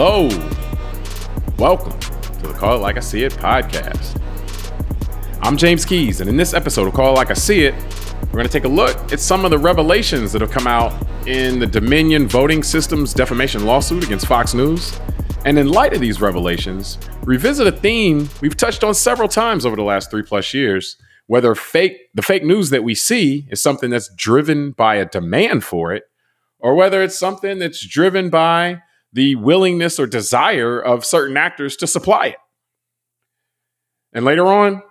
Hello. Welcome to the Call It Like I See It podcast. I'm James Keys, and in this episode of Call It Like I See It, we're going to take a look at some of the revelations that have come out in the Dominion voting systems defamation lawsuit against Fox News. And in light of these revelations, revisit a theme we've touched on several times over the last three plus years. Whether fake the fake news that we see is something that's driven by a demand for it, or whether it's something that's driven by the willingness or desire of certain actors to supply it. And later on,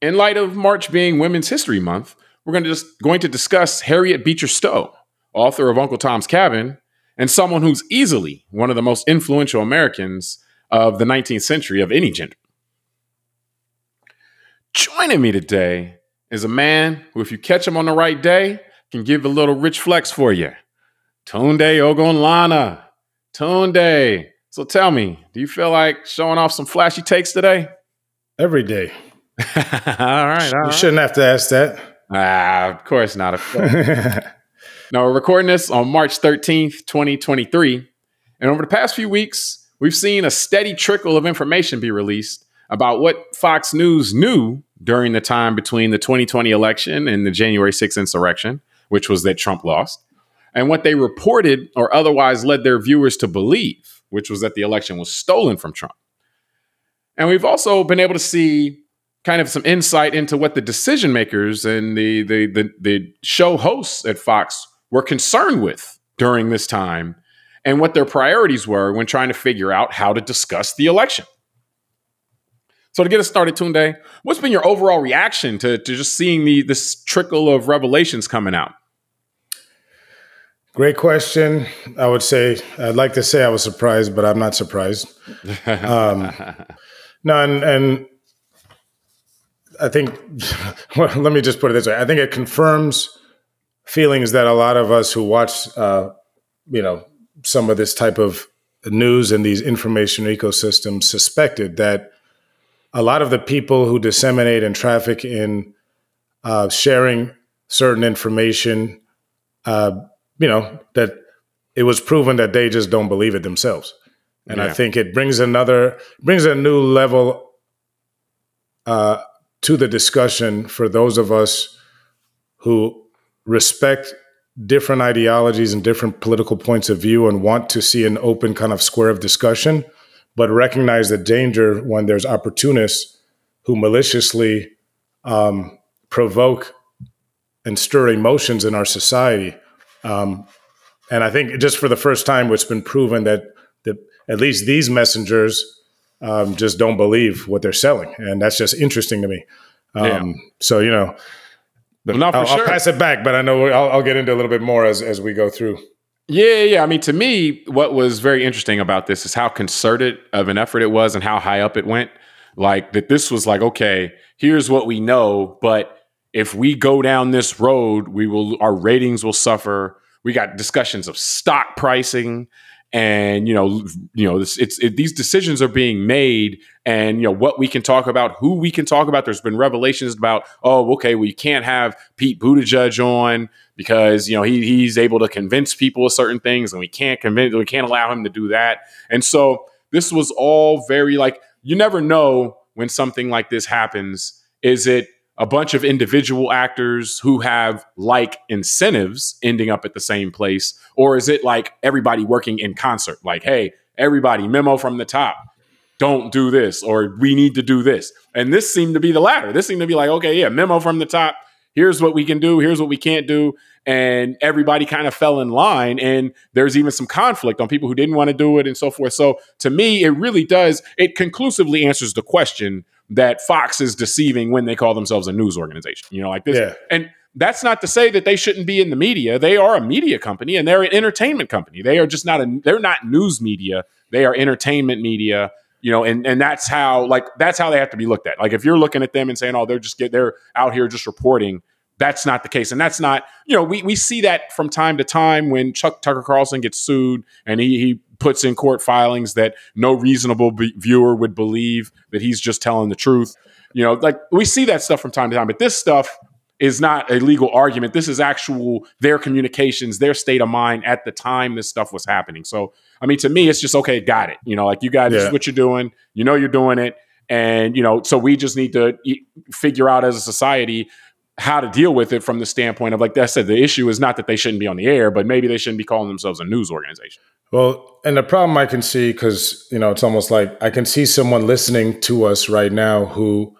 in light of March being Women's History Month, we're going to just going to discuss Harriet Beecher Stowe, author of Uncle Tom's Cabin, and someone who's easily one of the most influential Americans of the 19th century of any gender. Joining me today is a man who, if you catch him on the right day, can give a little rich flex for you. Tunde Ogunlana. Tunde. So tell me, do you feel like showing off some flashy takes today? Every day. all right. All you shouldn't have to ask that. Ah, of course not. Of course. now, we're recording this on March 13th, 2023. And over the past few weeks, we've seen a steady trickle of information be released about what Fox News knew during the time between the 2020 election and the January 6th insurrection, which was that Trump lost and what they reported or otherwise led their viewers to believe, which was that the election was stolen from Trump. And we've also been able to see kind of some insight into what the decision makers and the, the, the, the show hosts at Fox were concerned with during this time and what their priorities were when trying to figure out how to discuss the election. So to get us started, Tunde, what's been your overall reaction to, to just seeing the this trickle of revelations coming out? Great question. I would say I'd like to say I was surprised, but I'm not surprised. Um, no, and, and I think well, let me just put it this way: I think it confirms feelings that a lot of us who watch, uh, you know, some of this type of news and these information ecosystems suspected that a lot of the people who disseminate and traffic in uh, sharing certain information uh, you know, that it was proven that they just don't believe it themselves. And yeah. I think it brings another brings a new level uh, to the discussion for those of us who respect different ideologies and different political points of view and want to see an open kind of square of discussion, but recognize the danger when there's opportunists who maliciously um, provoke and stir emotions in our society um, and I think just for the first time, it's been proven that, that at least these messengers um, just don't believe what they're selling. And that's just interesting to me. Um, yeah. So, you know, well, I'll, sure. I'll, pass it back, but I know I'll, I'll, get into a little bit more as, as we go through. Yeah, yeah. I mean, to me, what was very interesting about this is how concerted of an effort it was and how high up it went. Like that, this was like, okay, here's what we know, but if we go down this road, we will our ratings will suffer. We got discussions of stock pricing, and you know, you know, this, it's it, these decisions are being made, and you know what we can talk about, who we can talk about. There's been revelations about, oh, okay, we can't have Pete Buttigieg on because you know he he's able to convince people of certain things, and we can't convince, we can't allow him to do that. And so this was all very like you never know when something like this happens. Is it a bunch of individual actors who have like incentives ending up at the same place? Or is it like everybody working in concert? Like, hey, everybody, memo from the top, don't do this, or we need to do this. And this seemed to be the latter. This seemed to be like, okay, yeah, memo from the top. Here's what we can do. Here's what we can't do. And everybody kind of fell in line. And there's even some conflict on people who didn't want to do it and so forth. So to me, it really does, it conclusively answers the question that Fox is deceiving when they call themselves a news organization. You know, like this. Yeah. And that's not to say that they shouldn't be in the media. They are a media company and they're an entertainment company. They are just not a they're not news media. They are entertainment media. You know, and and that's how like that's how they have to be looked at. Like if you're looking at them and saying, "Oh, they're just get they're out here just reporting," that's not the case. And that's not, you know, we, we see that from time to time when Chuck Tucker Carlson gets sued and he, he puts in court filings that no reasonable be- viewer would believe that he's just telling the truth. You know, like we see that stuff from time to time, but this stuff is not a legal argument. This is actual their communications, their state of mind at the time this stuff was happening. So I mean, to me, it's just okay. Got it. You know, like you got this is what you're doing. You know, you're doing it, and you know, so we just need to figure out as a society how to deal with it from the standpoint of like I said, the issue is not that they shouldn't be on the air, but maybe they shouldn't be calling themselves a news organization. Well, and the problem I can see because you know it's almost like I can see someone listening to us right now who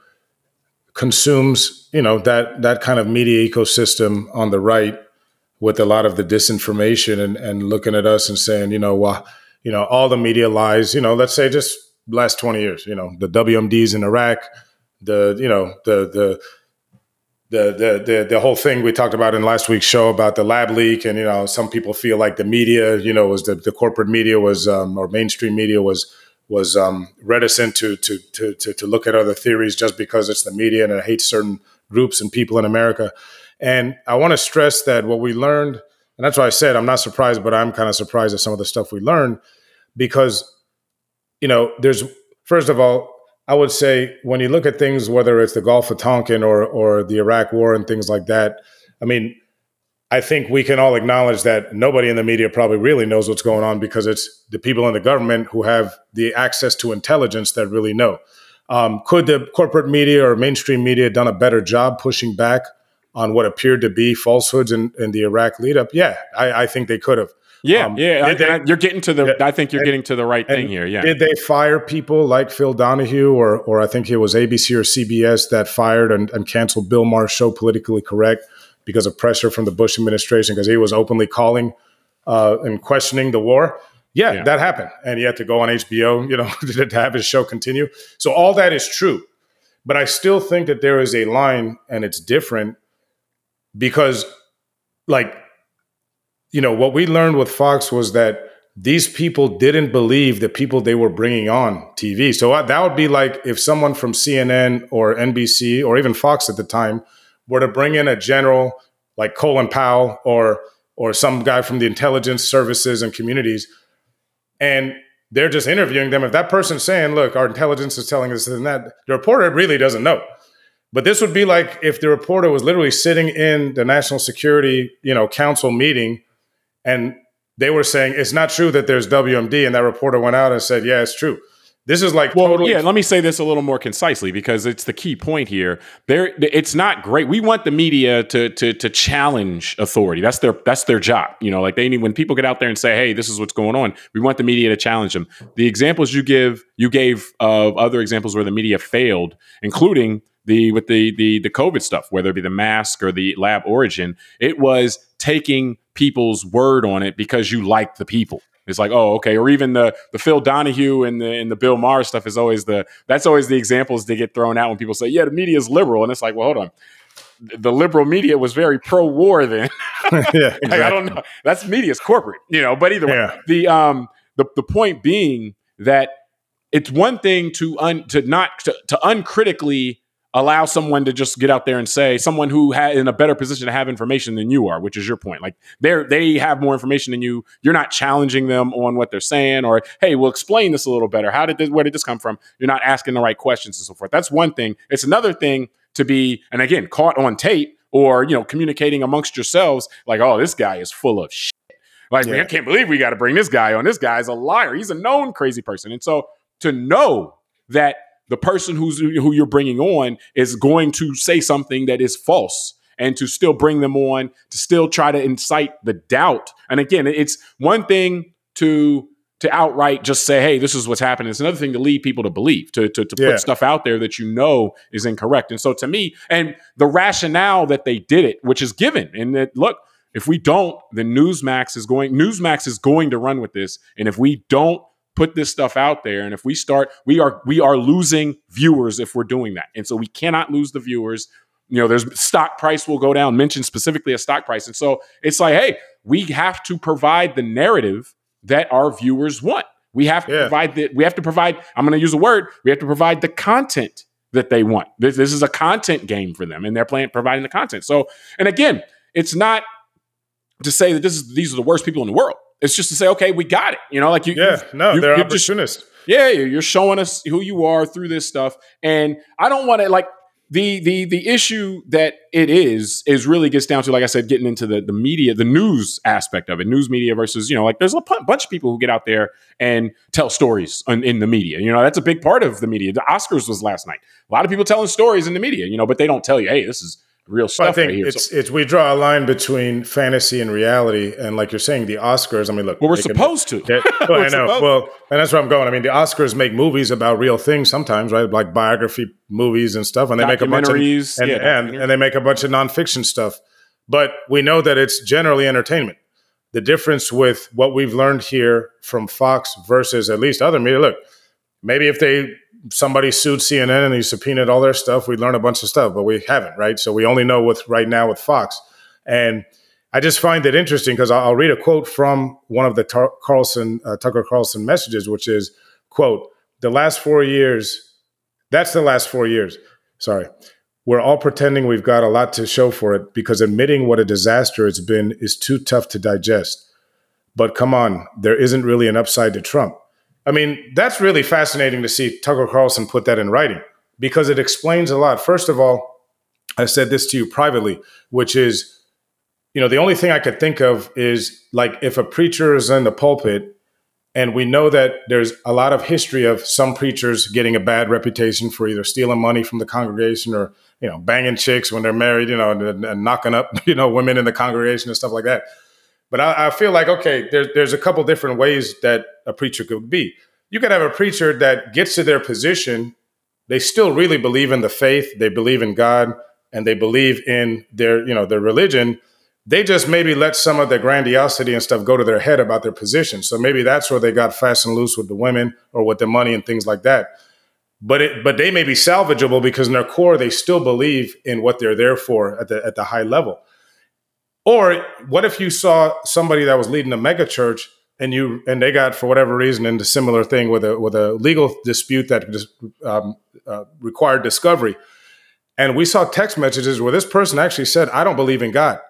consumes you know that that kind of media ecosystem on the right with a lot of the disinformation and, and looking at us and saying you know well you know all the media lies you know let's say just last 20 years you know the WMDs in Iraq the you know the the the, the the the whole thing we talked about in last week's show about the lab leak and you know some people feel like the media you know was the, the corporate media was um, or mainstream media was was um, reticent to, to to to to look at other theories just because it's the media and it hates certain groups and people in America. And I want to stress that what we learned, and that's why I said I'm not surprised, but I'm kind of surprised at some of the stuff we learned because you know there's first of all I would say when you look at things, whether it's the Gulf of Tonkin or or the Iraq War and things like that, I mean, I think we can all acknowledge that nobody in the media probably really knows what's going on because it's the people in the government who have the access to intelligence that really know. Um, could the corporate media or mainstream media done a better job pushing back on what appeared to be falsehoods in, in the Iraq lead up? Yeah, I, I think they could have. Yeah, um, yeah. I, they, you're getting to the. Yeah, I think you're and, getting to the right thing here. Yeah. Did they fire people like Phil Donahue, or or I think it was ABC or CBS that fired and, and canceled Bill Maher's show Politically Correct because of pressure from the Bush administration because he was openly calling uh, and questioning the war? Yeah, yeah, that happened, and he had to go on HBO, you know, to have his show continue. So all that is true, but I still think that there is a line, and it's different because, like you know, what we learned with Fox was that these people didn't believe the people they were bringing on TV. So uh, that would be like if someone from CNN or NBC or even Fox at the time were to bring in a general like Colin Powell or or some guy from the intelligence services and communities, and they're just interviewing them. If that person's saying, "Look, our intelligence is telling us this and that," the reporter really doesn't know. But this would be like if the reporter was literally sitting in the National Security, you know, Council meeting and they were saying it's not true that there's WMD, and that reporter went out and said, "Yeah, it's true." This is like well, totally- yeah. Let me say this a little more concisely because it's the key point here. There, it's not great. We want the media to to to challenge authority. That's their that's their job. You know, like they need when people get out there and say, "Hey, this is what's going on." We want the media to challenge them. The examples you give, you gave of other examples where the media failed, including the with the the the COVID stuff, whether it be the mask or the lab origin. It was taking people's word on it because you like the people. It's like, oh, okay, or even the the Phil Donahue and the and the Bill Maher stuff is always the that's always the examples they get thrown out when people say, yeah, the media is liberal, and it's like, well, hold on, the liberal media was very pro war then. yeah, exactly. like, I don't know. That's media's corporate, you know. But either way, yeah. the um the the point being that it's one thing to un to not to, to uncritically allow someone to just get out there and say someone who had in a better position to have information than you are which is your point. Like they're they have more information than you. You're not challenging them on what they're saying or hey we'll explain this a little better. How did this where did this come from? You're not asking the right questions and so forth. That's one thing. It's another thing to be and again caught on tape or you know communicating amongst yourselves like oh this guy is full of shit. Like yeah. I can't believe we got to bring this guy on. This guy's a liar. He's a known crazy person. And so to know that the person who's who you're bringing on is going to say something that is false and to still bring them on to still try to incite the doubt. And again it's one thing to to outright just say hey this is what's happening. It's another thing to lead people to believe to to, to yeah. put stuff out there that you know is incorrect. And so to me and the rationale that they did it which is given and that look if we don't then newsmax is going newsmax is going to run with this. And if we don't put this stuff out there and if we start we are we are losing viewers if we're doing that. And so we cannot lose the viewers. You know there's stock price will go down. Mentioned specifically a stock price. And so it's like hey we have to provide the narrative that our viewers want. We have to yeah. provide the we have to provide i'm going to use a word we have to provide the content that they want. This, this is a content game for them and they're playing providing the content. So and again it's not to say that this is these are the worst people in the world it's just to say, okay, we got it. You know, like you. Yeah, no, you, they're opportunists. Just, yeah, you're showing us who you are through this stuff, and I don't want to like the the the issue that it is is really gets down to like I said, getting into the the media, the news aspect of it, news media versus you know like there's a p- bunch of people who get out there and tell stories in, in, the media. You know that's a big part of the media. The Oscars was last night. A lot of people telling stories in the media, you know, but they don't tell you, hey, this is real stuff. I think right it's it's we draw a line between fantasy and reality, and like you're saying, the Oscars. I mean, look, well, we're supposed can, to. well, I know. Well, and that's where I'm going. I mean, the Oscars make movies about real things sometimes, right? Like biography movies and stuff, and they make a bunch of and, yeah, and, and they make a bunch of nonfiction stuff. But we know that it's generally entertainment. The difference with what we've learned here from Fox versus at least other media. Look, maybe if they somebody sued CNN and he subpoenaed all their stuff, we'd learn a bunch of stuff, but we haven't, right? So we only know with right now with Fox. And I just find it interesting because I'll, read a quote from one of the Tar- Carlson uh, Tucker Carlson messages, which is quote the last four years. That's the last four years. Sorry. We're all pretending we've got a lot to show for it because admitting what a disaster it's been is too tough to digest. But come on, there isn't really an upside to Trump. I mean, that's really fascinating to see Tucker Carlson put that in writing because it explains a lot. First of all, I said this to you privately, which is, you know, the only thing I could think of is like if a preacher is in the pulpit and we know that there's a lot of history of some preachers getting a bad reputation for either stealing money from the congregation or, you know, banging chicks when they're married, you know, and, and knocking up, you know, women in the congregation and stuff like that. But I, I feel like okay, there's there's a couple different ways that a preacher could be. You could have a preacher that gets to their position, they still really believe in the faith, they believe in God, and they believe in their you know their religion. They just maybe let some of the grandiosity and stuff go to their head about their position. So maybe that's where they got fast and loose with the women or with the money and things like that but it but they may be salvageable because in their core they still believe in what they're there for at the at the high level. Or what if you saw somebody that was leading a mega church and you and they got for whatever reason into similar thing with a with a legal dispute that just um, uh, required discovery, and we saw text messages where this person actually said, "I don't believe in God.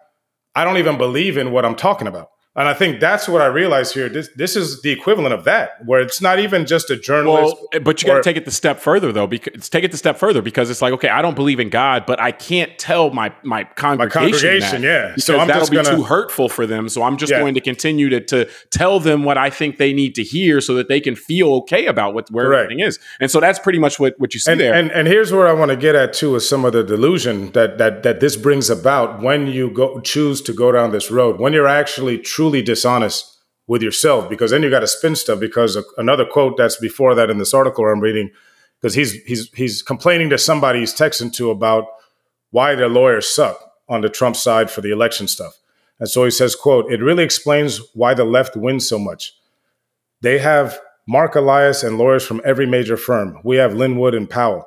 I don't even believe in what I'm talking about." And I think that's what I realized here. This this is the equivalent of that, where it's not even just a journalist. Well, eh, but you got to take it the step further, though. Because take it the step further because it's like, okay, I don't believe in God, but I can't tell my my congregation, my congregation yeah. So I'm that'll be gonna, too hurtful for them. So I'm just yeah. going to continue to to tell them what I think they need to hear, so that they can feel okay about what where Correct. everything is. And so that's pretty much what what you see and, there. And and here's where I want to get at too is some of the delusion that that that this brings about when you go choose to go down this road when you're actually truly dishonest with yourself because then you got to spin stuff because another quote that's before that in this article I'm reading because he's he's he's complaining to somebody he's texting to about why their lawyers suck on the Trump side for the election stuff. And so he says, quote, it really explains why the left wins so much. They have Marc Elias and lawyers from every major firm. We have Lin Wood and Powell.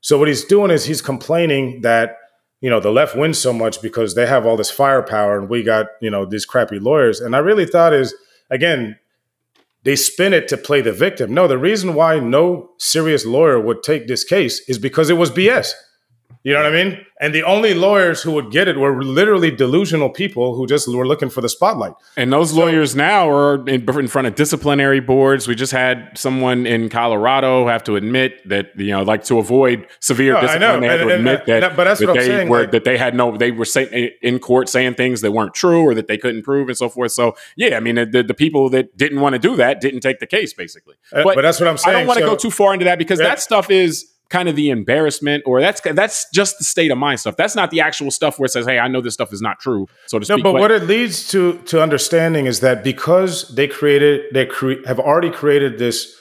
So what he's doing is he's complaining that you know the left wins so much because they have all this firepower and we got you know these crappy lawyers. And I really thought is again, they spin it to play the victim. No, the reason why no serious lawyer would take this case is because it was BS. You know what I mean? And the only lawyers who would get it were literally delusional people who just were looking for the spotlight. And those so, lawyers now are in, in, front of disciplinary boards. We just had someone in Colorado have to admit that you know, like to avoid severe no, discipline, they had to admit and, that, but that's that what I'm saying, were like, that they had no, they were saying in court saying things that weren't true or that they couldn't prove and so forth. So yeah, I mean, the, the people that didn't want to do that didn't take the case basically. Uh, but, but that's what I'm saying. I don't want to so, go too far into that because yeah. that stuff is kind of the embarrassment or that's that's just the state of mind stuff. That's not the actual stuff where it says, "Hey, I know this stuff is not true." So to speak. No, but what it leads to to understanding is that because they created they cre- have already created this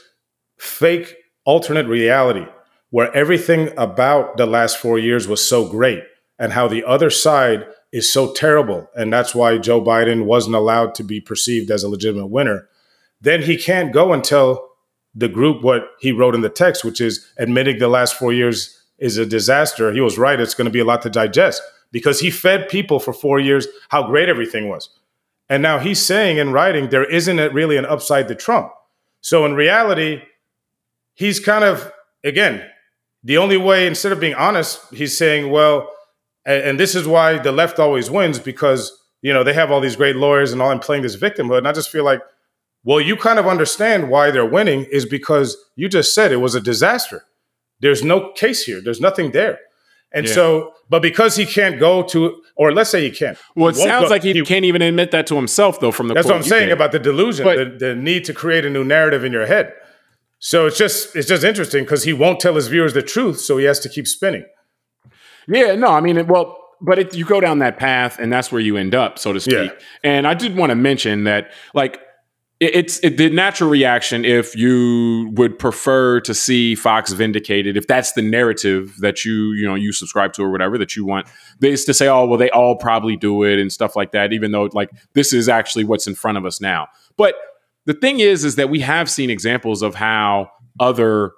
fake alternate reality where everything about the last 4 years was so great and how the other side is so terrible and that's why Joe Biden wasn't allowed to be perceived as a legitimate winner. Then he can't go until the group what he wrote in the text, which is admitting the last four years is a disaster. He was right. It's going to be a lot to digest because he fed people for four years how great everything was. And now he's saying in writing there isn't really an upside to Trump. So in reality, he's kind of, again, the only way, instead of being honest, he's saying, well, and, this is why the left always wins because, you know, they have all these great lawyers and all, I'm playing this victimhood. And I just feel like, well, you kind of understand why they're winning is because you just said it was a disaster. There's no case here. There's nothing there. And yeah. so, but because he can't go to, or let's say he can't. Well, it sounds go, like he, he, can't even admit that to himself, though. From the that's what I'm saying about the delusion, but, the, the need to create a new narrative in your head. So it's just it's just interesting because he won't tell his viewers the truth, so he has to keep spinning. Yeah, no, I mean, well, but it, you go down that path, and that's where you end up, so to speak. Yeah. And I did want to mention that, like it's it, the natural reaction if you would prefer to see Fox vindicated, if that's the narrative that you you know you subscribe to or whatever that you want, is to say, oh well, they all probably do it and stuff like that. Even though like this is actually what's in front of us now. But the thing is, is that we have seen examples of how other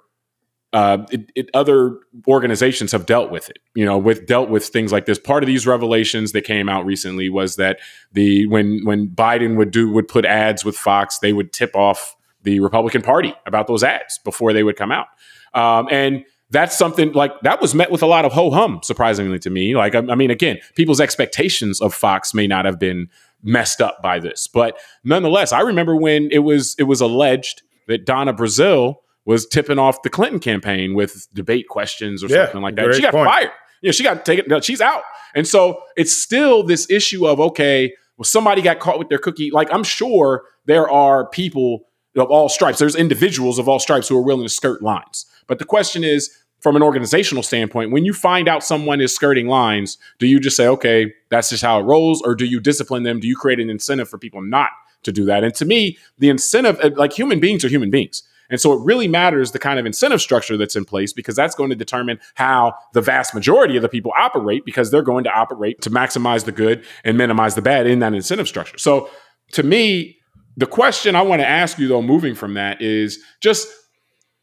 uh, it, it, other organizations have dealt with it. You know, with dealt with things like this. Part of these revelations that came out recently was that the when when Biden would do would put ads with Fox, they would tip off the Republican Party about those ads before they would come out, um, and that's something like that was met with a lot of ho hum. Surprisingly to me, like I, I mean, again, people's expectations of Fox may not have been messed up by this, but nonetheless, I remember when it was it was alleged that Donna Brazile was tipping off the Clinton campaign with debate questions or yeah, something like that. She got point. fired. Yeah, she got taken. She's out. And so it's still this issue of okay, well, somebody got caught with their cookie. Like I'm sure there are people of all stripes. There's individuals of all stripes who are willing to skirt lines. But the question is, from an organizational standpoint, when you find out someone is skirting lines, do you just say, okay, that's just how it rolls, or do you discipline them? Do you create an incentive for people not to do that? And to me, the incentive, like human beings are human beings. And so it really matters the kind of incentive structure that's in place because that's going to determine how the vast majority of the people operate because they're going to operate to maximize the good and minimize the bad in that incentive structure. So to me, the question I want to ask you though, moving from that is just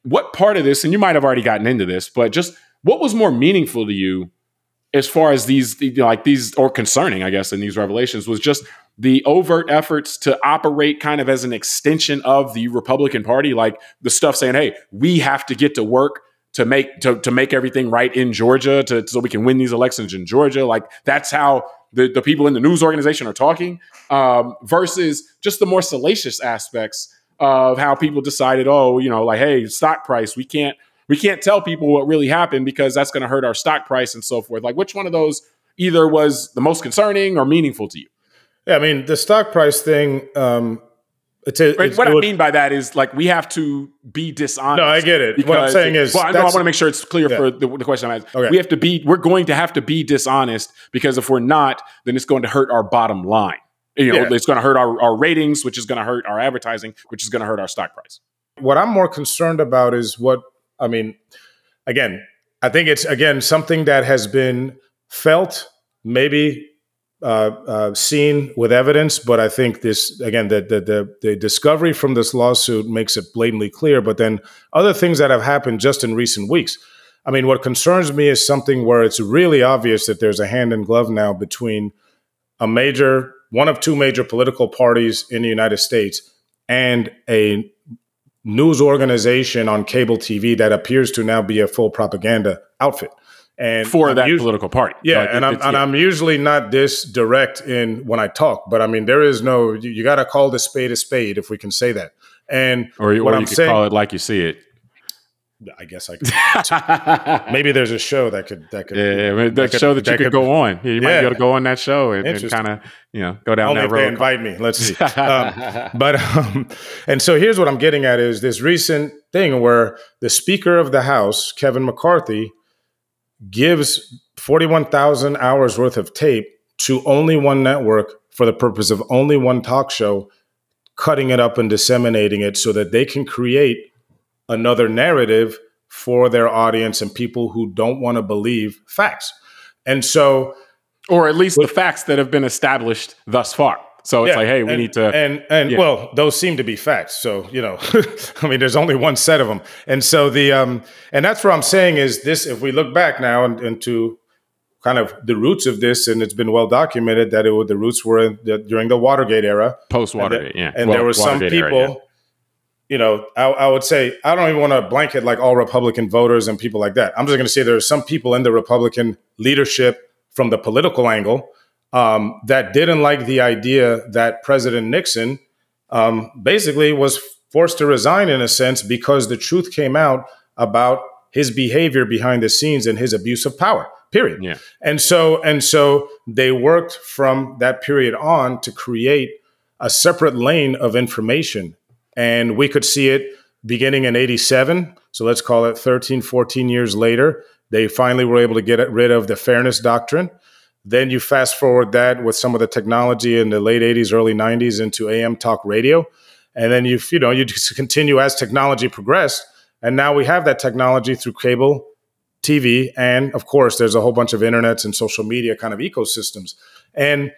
what part of this, and you might have already gotten into this, but just what was more meaningful to you as far as these you know, like these or concerning i guess in these revelations was just the overt efforts to operate kind of as an extension of the republican party like the stuff saying hey we have to get to work to make to, to make everything right in georgia to, so we can win these elections in georgia like that's how the, the people in the news organization are talking um, versus just the more salacious aspects of how people decided oh you know like hey stock price we can't we can't tell people what really happened because that's going to hurt our stock price and so forth. Like, which one of those either was the most concerning or meaningful to you? Yeah, I mean, the stock price thing. Um, it's a, it's, what I mean by that is like we have to be dishonest. No, I get it. What I'm saying is, well, I, I want to make sure it's clear yeah. for the, the, question I'm asking. Okay. We have to be. We're going to have to be dishonest because if we're not, then it's going to hurt our bottom line. You know, yeah. it's going to hurt our, our ratings, which is going to hurt our advertising, which is going to hurt our stock price. What I'm more concerned about is what I mean, again, I think it's again something that has been felt, maybe uh, uh, seen with evidence, but I think this again the, the, the the discovery from this lawsuit makes it blatantly clear. But then other things that have happened just in recent weeks. I mean, what concerns me is something where it's really obvious that there's a hand in glove now between a major, one of two major political parties in the United States and a news organization on cable TV that appears to now be a full propaganda outfit. And for I'm that political party, yeah, like and I'm and yeah. I'm usually not this direct in when I talk, but I mean there is no you, you got to call the spade a spade if we can say that, and or, or what I'm you could saying, call it like you see it. I guess I could. maybe there's a show that could that could yeah, yeah that, that show that, that you could, go on. Yeah, you might yeah. be able to go on that show and, and kind of you know go down Only that road. They invite me. Let's see. um, but um, and so here's what I'm getting at is this recent thing where the Speaker of the House, Kevin McCarthy, gives 41,000 hours worth of tape to only one network for the purpose of only one talk show, cutting it up and disseminating it so that they can create another narrative for their audience and people who don't want to believe facts. And so, or at least the facts that have been established thus far. So it's yeah, like, hey, we and, need to, and and yeah. well, those seem to be facts. So you know, I mean, there's only one set of them, and so the um, and that's what I'm saying is this. If we look back now and, into kind of the roots of this, and it's been well documented that it the roots were the, during the Watergate era, post Watergate, yeah, and well, there were some people. Era, yeah you know, I, I, would say I don't even want to blanket like all Republican voters and people like that. I'm just going to say there are some people in the Republican leadership from the political angle um, that didn't like the idea that President Nixon um, basically was forced to resign in a sense because the truth came out about his behavior behind the scenes and his abuse of power. Period. Yeah. And so and so they worked from that period on to create a separate lane of information. And we could see it beginning in 87. So let's call it 13, 14 years later. They finally were able to get rid of the fairness doctrine. Then you fast forward that with some of the technology in the late 80s, early 90s into AM talk radio. And then you, you know, you just continue as technology progressed. And now we have that technology through cable, TV, and of course, there's a whole bunch of internets and social media kind of ecosystems. And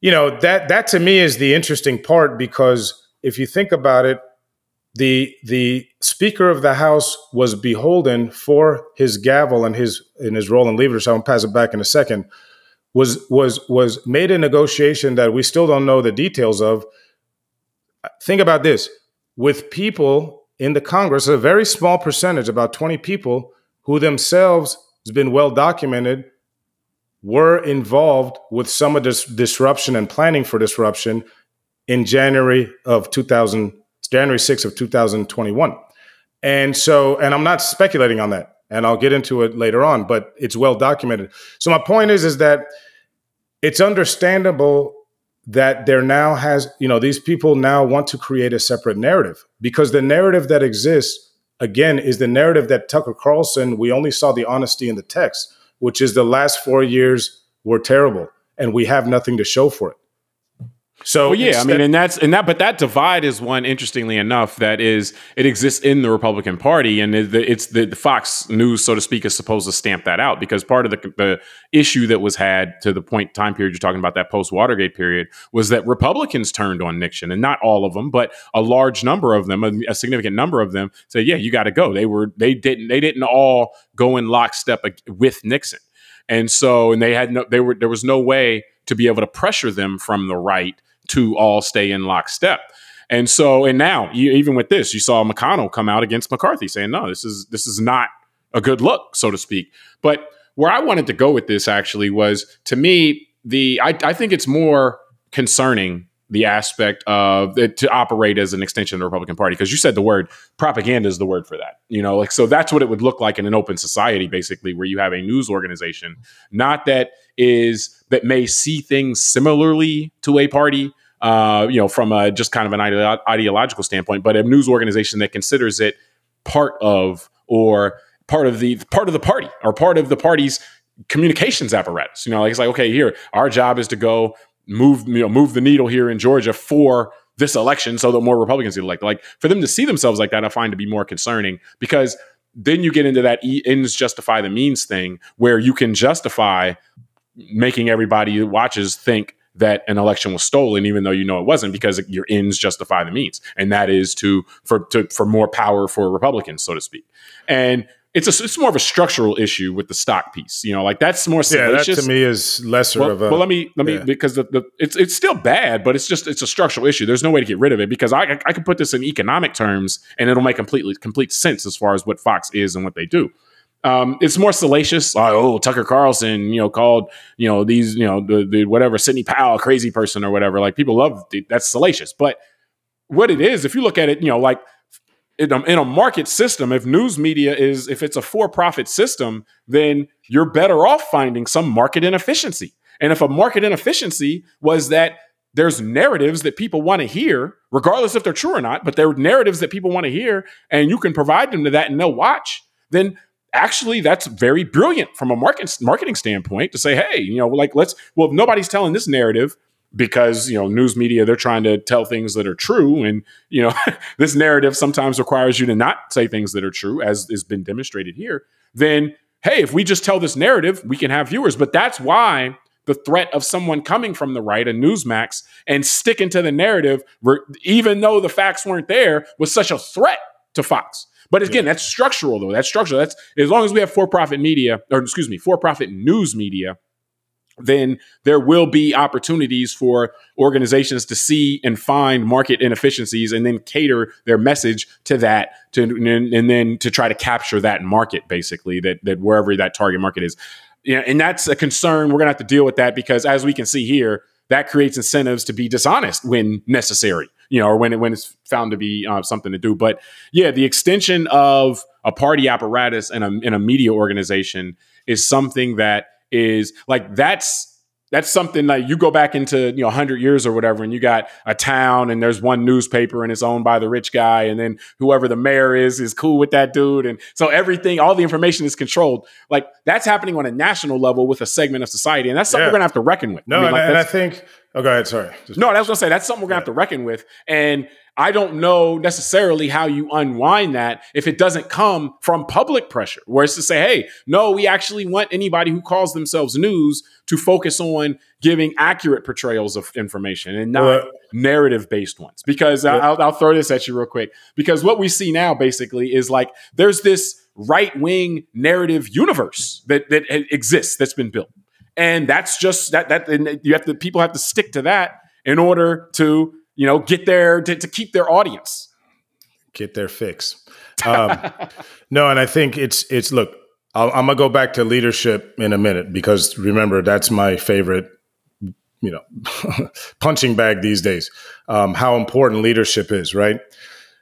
you know that that to me is the interesting part because if you think about it, the the Speaker of the House was beholden for his gavel and his in his role in leadership. I'll pass it back in a second. Was was was made a negotiation that we still don't know the details of. Think about this: with people in the Congress, a very small percentage, about twenty people, who themselves has been well documented, were involved with some of this disruption and planning for disruption in January of 2000, January 6th of 2021. And so, and I'm not speculating on that, and I'll get into it later on, but it's well documented. So my point is, is that it's understandable that there now has, you know, these people now want to create a separate narrative because the narrative that exists again, is the narrative that Tucker Carlson, we only saw the honesty in the text, which is the last four years were terrible and we have nothing to show for it. So well, yeah, instead- I mean, and that's and that, but that divide is one interestingly enough that is it exists in the Republican Party, and it's the, the Fox News, so to speak, is supposed to stamp that out because part of the the issue that was had to the point time period you're talking about that post Watergate period was that Republicans turned on Nixon, and not all of them, but a large number of them, a, a significant number of them, said, "Yeah, you got to go." They were they didn't they didn't all go in lockstep with Nixon, and so and they had no they were there was no way to be able to pressure them from the right to all stay in lockstep. And so, and now you, even with this, you saw McConnell come out against McCarthy saying, "No, this is this is not a good look, so to speak." But where I wanted to go with this actually was, to me, the I, I think it's more concerning the aspect of it to operate as an extension of the Republican Party because you said the word propaganda is the word for that. You know, like so that's what it would look like in an open society, basically, where you have a news organization, not that is that may see things similarly to a party, uh, you know, from a just kind of an ide- ideological standpoint, but a news organization that considers it part of or part of the part of the party or part of the party's communications apparatus. You know, like it's like, okay, here, our job is to go move, you know, move the needle here in Georgia for this election so that more Republicans get elected. Like for them to see themselves like that, I find to be more concerning because then you get into that ends justify the means thing where you can justify making everybody who watches think that an election was stolen, even though you know it wasn't, because your ends justify the means, and that is to for to, for more power for Republicans, so to speak. And it's a it's more of a structural issue with the stock piece. You know, like that's more salacious. Yeah, that to me is lesser well, of a. Well, let me let me yeah. because the, the it's it's still bad, but it's just it's a structural issue. There's no way to get rid of it because I I could put this in economic terms and it'll make completely complete sense as far as what Fox is and what they do. Um, it's more salacious. Like, oh, Tucker Carlson, you know, called you know these, you know, the, the whatever Sidney Powell, crazy person or whatever. Like people love that's salacious. But what it is, if you look at it, you know, like in a, in a market system, if news media is if it's a for profit system, then you're better off finding some market inefficiency. And if a market inefficiency was that there's narratives that people want to hear, regardless if they're true or not, but they're narratives that people want to hear, and you can provide them to that and they'll watch, then actually that's very brilliant from a market marketing standpoint to say, hey, you know, like let's well, if nobody's telling this narrative because you know news media they're trying to tell things that are true and you know this narrative sometimes requires you to not say things that are true as has been demonstrated here then hey if we just tell this narrative we can have viewers but that's why the threat of someone coming from the right a newsmax and sticking to the narrative even though the facts weren't there was such a threat to fox but again, yeah. that's structural though. That's structural. That's as long as we have for-profit media, or excuse me, for-profit news media, then there will be opportunities for organizations to see and find market inefficiencies and then cater their message to that to and, and then to try to capture that market basically that that wherever that target market is. Yeah, and that's a concern. We're gonna have to deal with that because as we can see here, that creates incentives to be dishonest when necessary you know, or when it, when it's found to be uh, something to do. But yeah, the extension of a party apparatus and a, and a media organization is something that is like that's that's something like you go back into you know 100 years or whatever and you got a town and there's one newspaper and it's owned by the rich guy and then whoever the mayor is is cool with that dude and so everything all the information is controlled. Like that's happening on a national level with a segment of society and that's something yeah. we're gonna have to reckon with. No I mean, like and, I think oh go ahead sorry. Just no i was gonna say that's something we're gonna have to reckon with and I don't know necessarily how you unwind that if it doesn't come from public pressure, where it's to say, hey, no, we actually want anybody who calls themselves news to focus on giving accurate portrayals of information and not narrative based ones. Because I'll, I'll throw this at you real quick. Because what we see now basically is like there's this right wing narrative universe that, that exists that's been built. And that's just that, that, and you have to, people have to stick to that in order to you know, get their to, to keep their audience, get their fix. Um, no, and I think it's it's look. i am gonna go back to leadership in a minute because remember that's my favorite, you know, punching bag these days. Um, how important leadership is, right?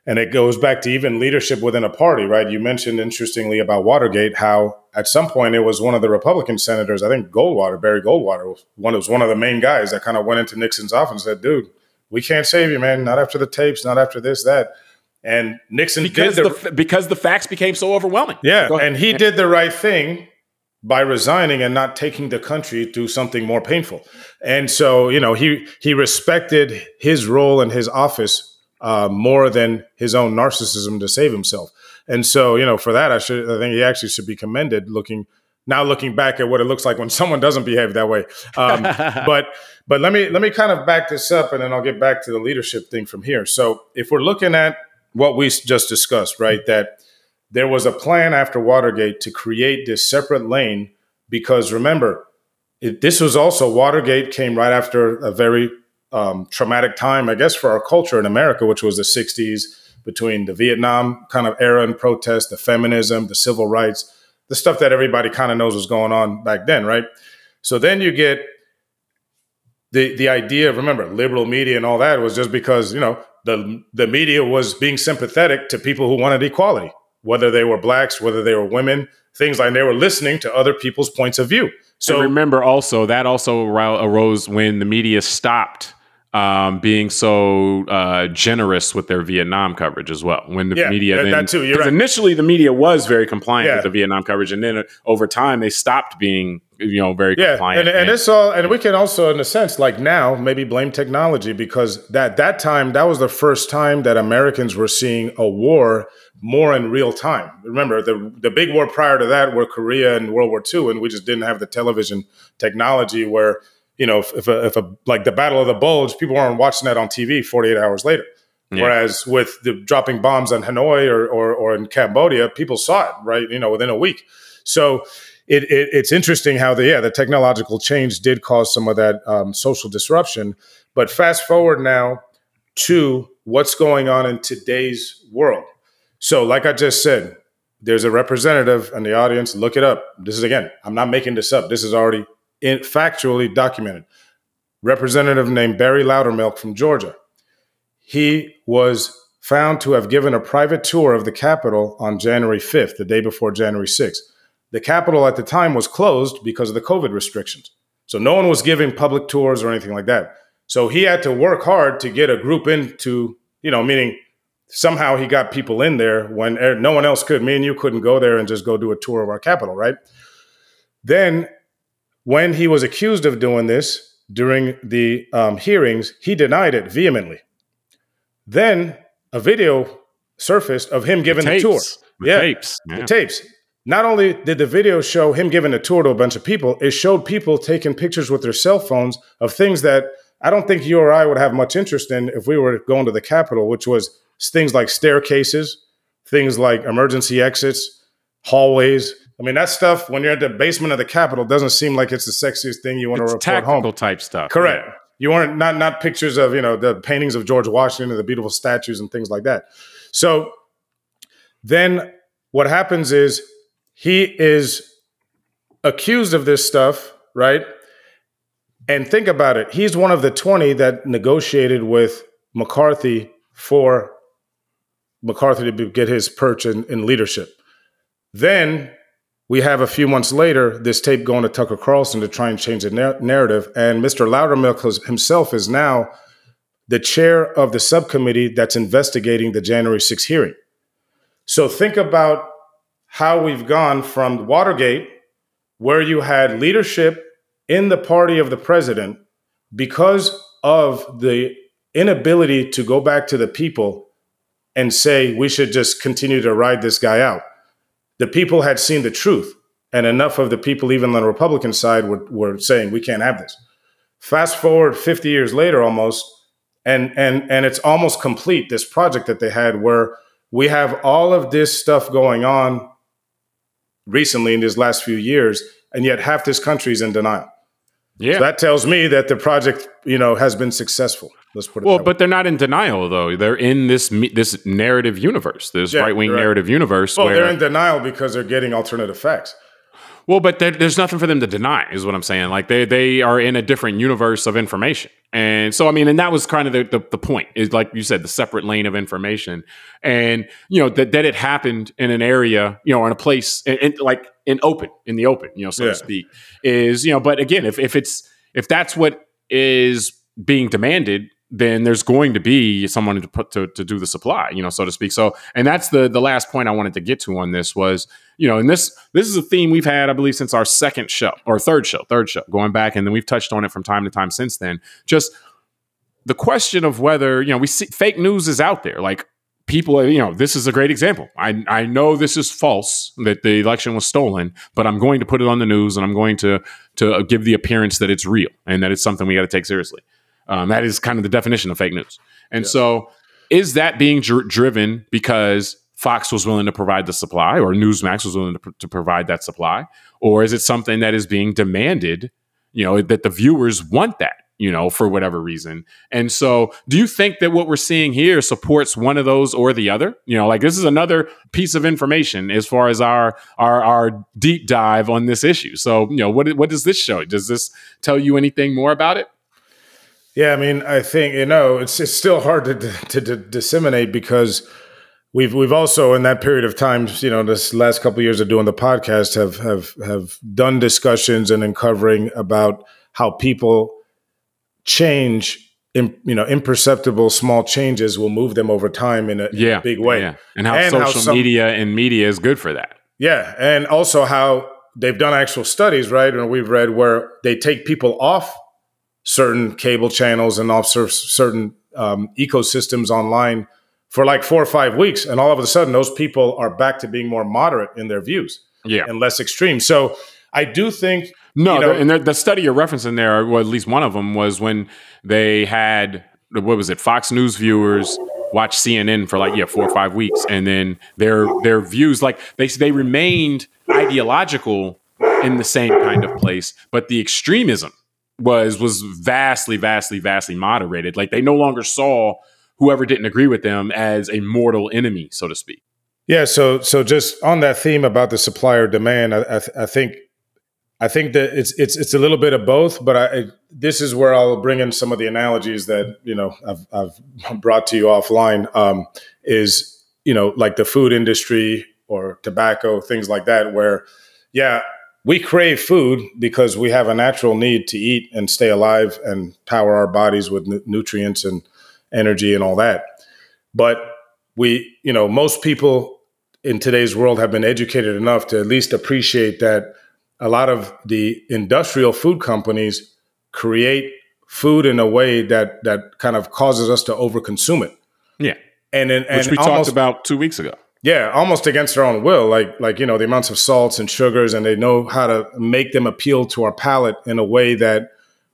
And it goes back to even leadership within a party, right? You mentioned interestingly about Watergate, how at some point it was one of the Republican senators, I think Goldwater, Barry Goldwater, one was one of the main guys that kind of went into Nixon's office and said, "Dude, we can't save you, man. Not after the tapes, not after this, that. And Nixon because the, the, because the facts became so overwhelming. Yeah, and he did the right thing by resigning and not taking the country through something more painful. And so, you know, he he respected his role in his office uh, more than his own narcissism to save himself. And so, you know, for that, I should I think he actually should be commended. Looking now, looking back at what it looks like when someone doesn't behave that way. Um, but but let me let me kind of back this up, and then I'll get back to the leadership thing from here. So if we're looking at what we just discussed, right, that there was a plan after Watergate to create this separate lane because remember, it, this was also Watergate came right after a very um, traumatic time, I guess, for our culture in America, which was the '60s between the Vietnam kind of era and protest, the feminism, the civil rights, the stuff that everybody kind of knows was going on back then, right? So then you get the the idea of remember liberal media and all that was just because you know the the media was being sympathetic to people who wanted equality, whether they were blacks, whether they were women, things like they were listening to other people's points of view. So and remember also that also arose when the media stopped um, being so uh, generous with their Vietnam coverage as well. When the yeah, media, then, that too. You're right. Initially, the media was very compliant yeah. with the Vietnam coverage, and then uh, over time, they stopped being, you know, very yeah. compliant. And, and, and it's all, and we can also, in a sense, like now, maybe blame technology because that that time that was the first time that Americans were seeing a war more in real time. Remember, the the big war prior to that were Korea and World War II, and we just didn't have the television technology where you know, if, if, a, if a like the Battle of the Bulge, people weren't watching that on TV 48 hours later. Yeah. Whereas with the dropping bombs on Hanoi or, or, or in Cambodia, people saw it right, you know, within a week. So it, it, it's interesting how the yeah the technological change did cause some of that um, social disruption. But fast forward now to what's going on in today's world. So, like I just said, there's a representative in the audience. Look it up. This is again, I'm not making this up. This is already in, factually documented. Representative named Barry Loudermilk from Georgia. He was found to have given a private tour of the Capitol on January 5th, the day before January 6th. The Capitol at the time was closed because of the COVID restrictions. So no one was giving public tours or anything like that. So he had to work hard to get a group into, you know, meaning somehow he got people in there when er, no one else could. Me and you couldn't go there and just go do a tour of our Capitol, right? Then when he was accused of doing this during the um, hearings, he denied it vehemently. Then a video surfaced of him giving the, the tour. The yeah, tapes. Yeah. The tapes. Not only did the video show him giving a tour to a bunch of people, it showed people taking pictures with their cell phones of things that I don't think you or I would have much interest in if we were going to the Capitol, which was things like staircases, things like emergency exits, hallways, I mean, that stuff when you're at the basement of the Capitol doesn't seem like it's the sexiest thing you want it's to report tactical home. type stuff. Correct. Yeah. You weren't not not pictures of you know the paintings of George Washington and the beautiful statues and things like that. So then what happens is he is accused of this stuff, right? And think about it. He's one of the 20 that negotiated with McCarthy for McCarthy to get his perch in, in leadership. Then we have a few months later this tape going to Tucker Carlson to try and change the nar- narrative. And Mr. Loudermilk himself is now the chair of the subcommittee that's investigating the January 6th hearing. So think about how we've gone from Watergate, where you had leadership in the party of the president because of the inability to go back to the people and say we should just continue to ride this guy out. The people had seen the truth, and enough of the people, even on the Republican side, were, were saying we can't have this. Fast forward 50 years later, almost, and and and it's almost complete. This project that they had, where we have all of this stuff going on recently in these last few years, and yet half this country is in denial. Yeah, so that tells me that the project, you know, has been successful. Let's put it. Well, but they're not in denial though. They're in this this narrative universe, this yeah, right wing right. narrative universe. Well, they're in denial because they're getting alternative facts. Well, but there's nothing for them to deny, is what I'm saying. Like they they are in a different universe of information, and so I mean, and that was kind of the, the, the point is like you said, the separate lane of information, and you know that that it happened in an area, you know, in a place, in, in, like in open, in the open, you know, so yeah. to speak, is you know. But again, if if it's if that's what is being demanded, then there's going to be someone to put to, to do the supply, you know, so to speak. So, and that's the the last point I wanted to get to on this was, you know, and this this is a theme we've had, I believe, since our second show or third show, third show, going back, and then we've touched on it from time to time since then. Just the question of whether you know we see fake news is out there, like people you know this is a great example i i know this is false that the election was stolen but i'm going to put it on the news and i'm going to to give the appearance that it's real and that it's something we got to take seriously um, that is kind of the definition of fake news. And so, is that being dr- driven because Fox was willing to provide the supply, or Newsmax was willing to, pr- to provide that supply, or is it something that is being demanded? You know that the viewers want that you know, for whatever reason. And so, do you think that what we're seeing here supports one of those or the other? You know, like this is another piece of information as far as our our our deep dive on this issue. So, you know, what what does this show? Does this tell you anything more about it? Yeah, I mean, I think you know it's it's still hard to to, to disseminate because we've we've also in that period of time, you know, this last couple of years of doing the podcast have have have done discussions and uncovering about how people change. In, you know, imperceptible small changes will move them over time in a, yeah, in a big way. Yeah. And how and social how some, media and media is good for that. Yeah, and also how they've done actual studies, right? And we've read where they take people off certain cable channels and off certain um, ecosystems online for like four or five weeks, and all of a sudden those people are back to being more moderate in their views, yeah, and less extreme. So I do think no, you know, and the, the study you're referencing there, well, at least one of them was when they had what was it, Fox News viewers watch CNN for like yeah four or five weeks, and then their their views like they they remained ideological in the same kind of place, but the extremism was was vastly, vastly, vastly moderated. Like they no longer saw whoever didn't agree with them as a mortal enemy, so to speak. Yeah. So so just on that theme about the supplier demand, I, I, th- I think I think that it's it's it's a little bit of both, but I, this is where I'll bring in some of the analogies that you know I've, I've brought to you offline. Um, is you know like the food industry or tobacco, things like that, where yeah, we crave food because we have a natural need to eat and stay alive and power our bodies with nu- nutrients and energy and all that. But we, you know, most people in today's world have been educated enough to at least appreciate that a lot of the industrial food companies create food in a way that that kind of causes us to overconsume it. Yeah. And, and, and which we almost, talked about two weeks ago. Yeah, almost against their own will, like like you know the amounts of salts and sugars, and they know how to make them appeal to our palate in a way that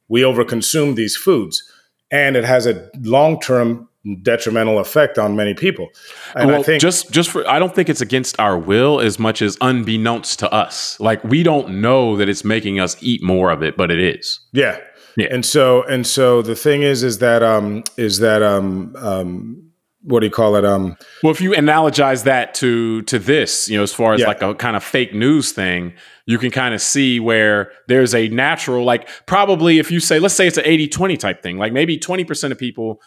we overconsume these foods, and it has a long term detrimental effect on many people. And well, I think just just for I don't think it's against our will as much as unbeknownst to us. Like we don't know that it's making us eat more of it, but it is. Yeah. Yeah. And so and so the thing is is that um is that um um what do you call it? Um, well, if you analogize that to to this, you know, as far as yeah. like a kind of fake news thing, you can kind of see where there's a natural, like probably if you say, let's say it's an 80 20 type thing, like maybe 20% of people,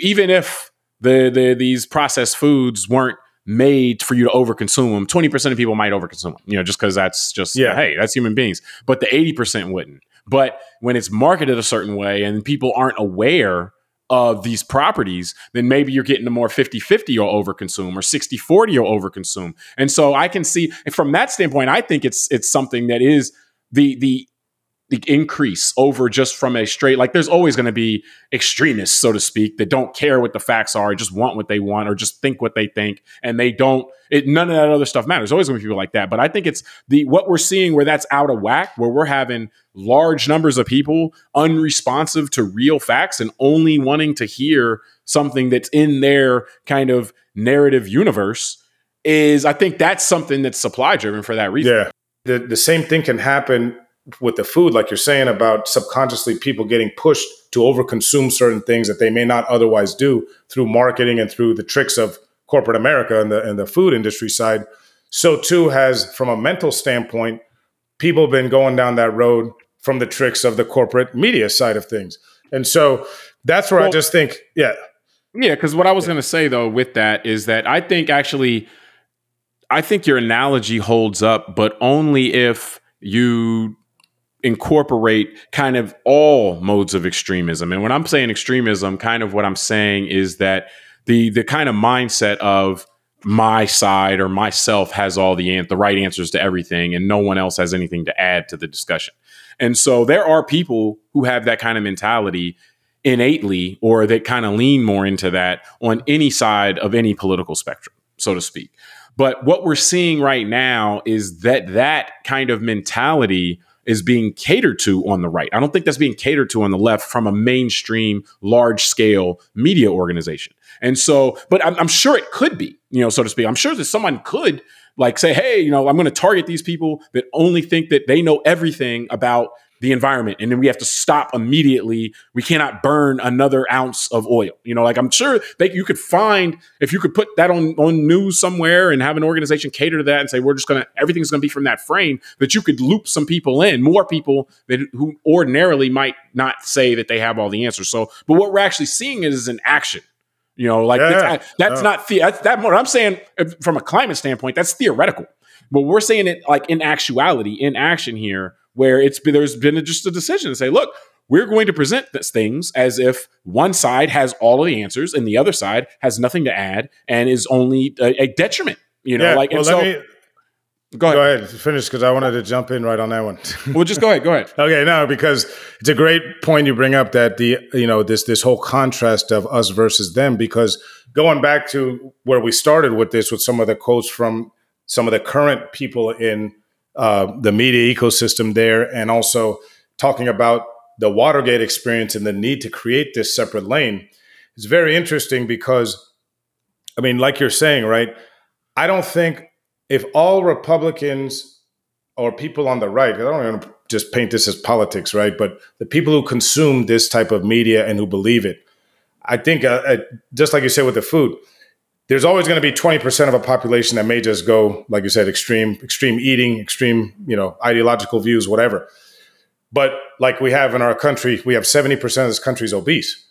even if the, the these processed foods weren't made for you to overconsume them. 20% of people might overconsume them, you know, just because that's just, yeah. hey, that's human beings. But the 80% wouldn't. But when it's marketed a certain way and people aren't aware of these properties, then maybe you're getting a more 50 50 or overconsume or 60 40 or overconsume. And so I can see from that standpoint, I think it's it's something that is the the the increase over just from a straight like there's always going to be extremists so to speak that don't care what the facts are just want what they want or just think what they think and they don't it none of that other stuff matters. Always going to be people like that but i think it's the what we're seeing where that's out of whack where we're having large numbers of people unresponsive to real facts and only wanting to hear something that's in their kind of narrative universe is i think that's something that's supply driven for that reason. Yeah. The, the same thing can happen with the food, like you're saying about subconsciously people getting pushed to overconsume certain things that they may not otherwise do through marketing and through the tricks of corporate America and the and the food industry side. So too has, from a mental standpoint, people been going down that road from the tricks of the corporate media side of things. And so that's where well, I just think, yeah. Yeah, because what I was yeah. going to say though with that is that I think actually, I think your analogy holds up, but only if you incorporate kind of all modes of extremism. And when I'm saying extremism, kind of what I'm saying is that the the kind of mindset of my side or myself has all the the right answers to everything and no one else has anything to add to the discussion. And so there are people who have that kind of mentality innately or that kind of lean more into that on any side of any political spectrum, so to speak. But what we're seeing right now is that that kind of mentality is being catered to on the right. I don't think that's being catered to on the left from a mainstream, large scale media organization. And so, but I'm, I'm sure it could be, you know, so to speak. I'm sure that someone could like say, hey, you know, I'm going to target these people that only think that they know everything about the environment and then we have to stop immediately. We cannot burn another ounce of oil. You know like i'm sure that you could find if you could put that on on news somewhere and have an organization cater to that and say we're just gonna everything's gonna be from that frame that you could loop some people in more people that who ordinarily might not say that they have all the answers. So but what we're actually seeing is an action. You know like yeah, that's, that's not the, that's that what i'm saying from a climate standpoint that's theoretical. But we're saying it like in actuality in action here where it's been, there's been a, just a decision to say, look, we're going to present this things as if one side has all of the answers and the other side has nothing to add and is only a, a detriment. You know, yeah, like well, so. Me, go ahead. Go ahead. Finish because I wanted to jump in right on that one. well, just go ahead. Go ahead. okay, no, because it's a great point you bring up that the you know this this whole contrast of us versus them. Because going back to where we started with this, with some of the quotes from some of the current people in uh, the media ecosystem there, and also talking about the Watergate experience and the need to create this separate lane. It's very interesting because, I mean, like you're saying, right? I don't think if all Republicans or people on the right, I don't want to just paint this as politics, right? But the people who consume this type of media and who believe it, I think, uh, uh, just like you said with the food, there's always going to be 20% of a population that may just go like you said extreme extreme eating extreme you know ideological views whatever. But like we have in our country we have 70% of this country is obese.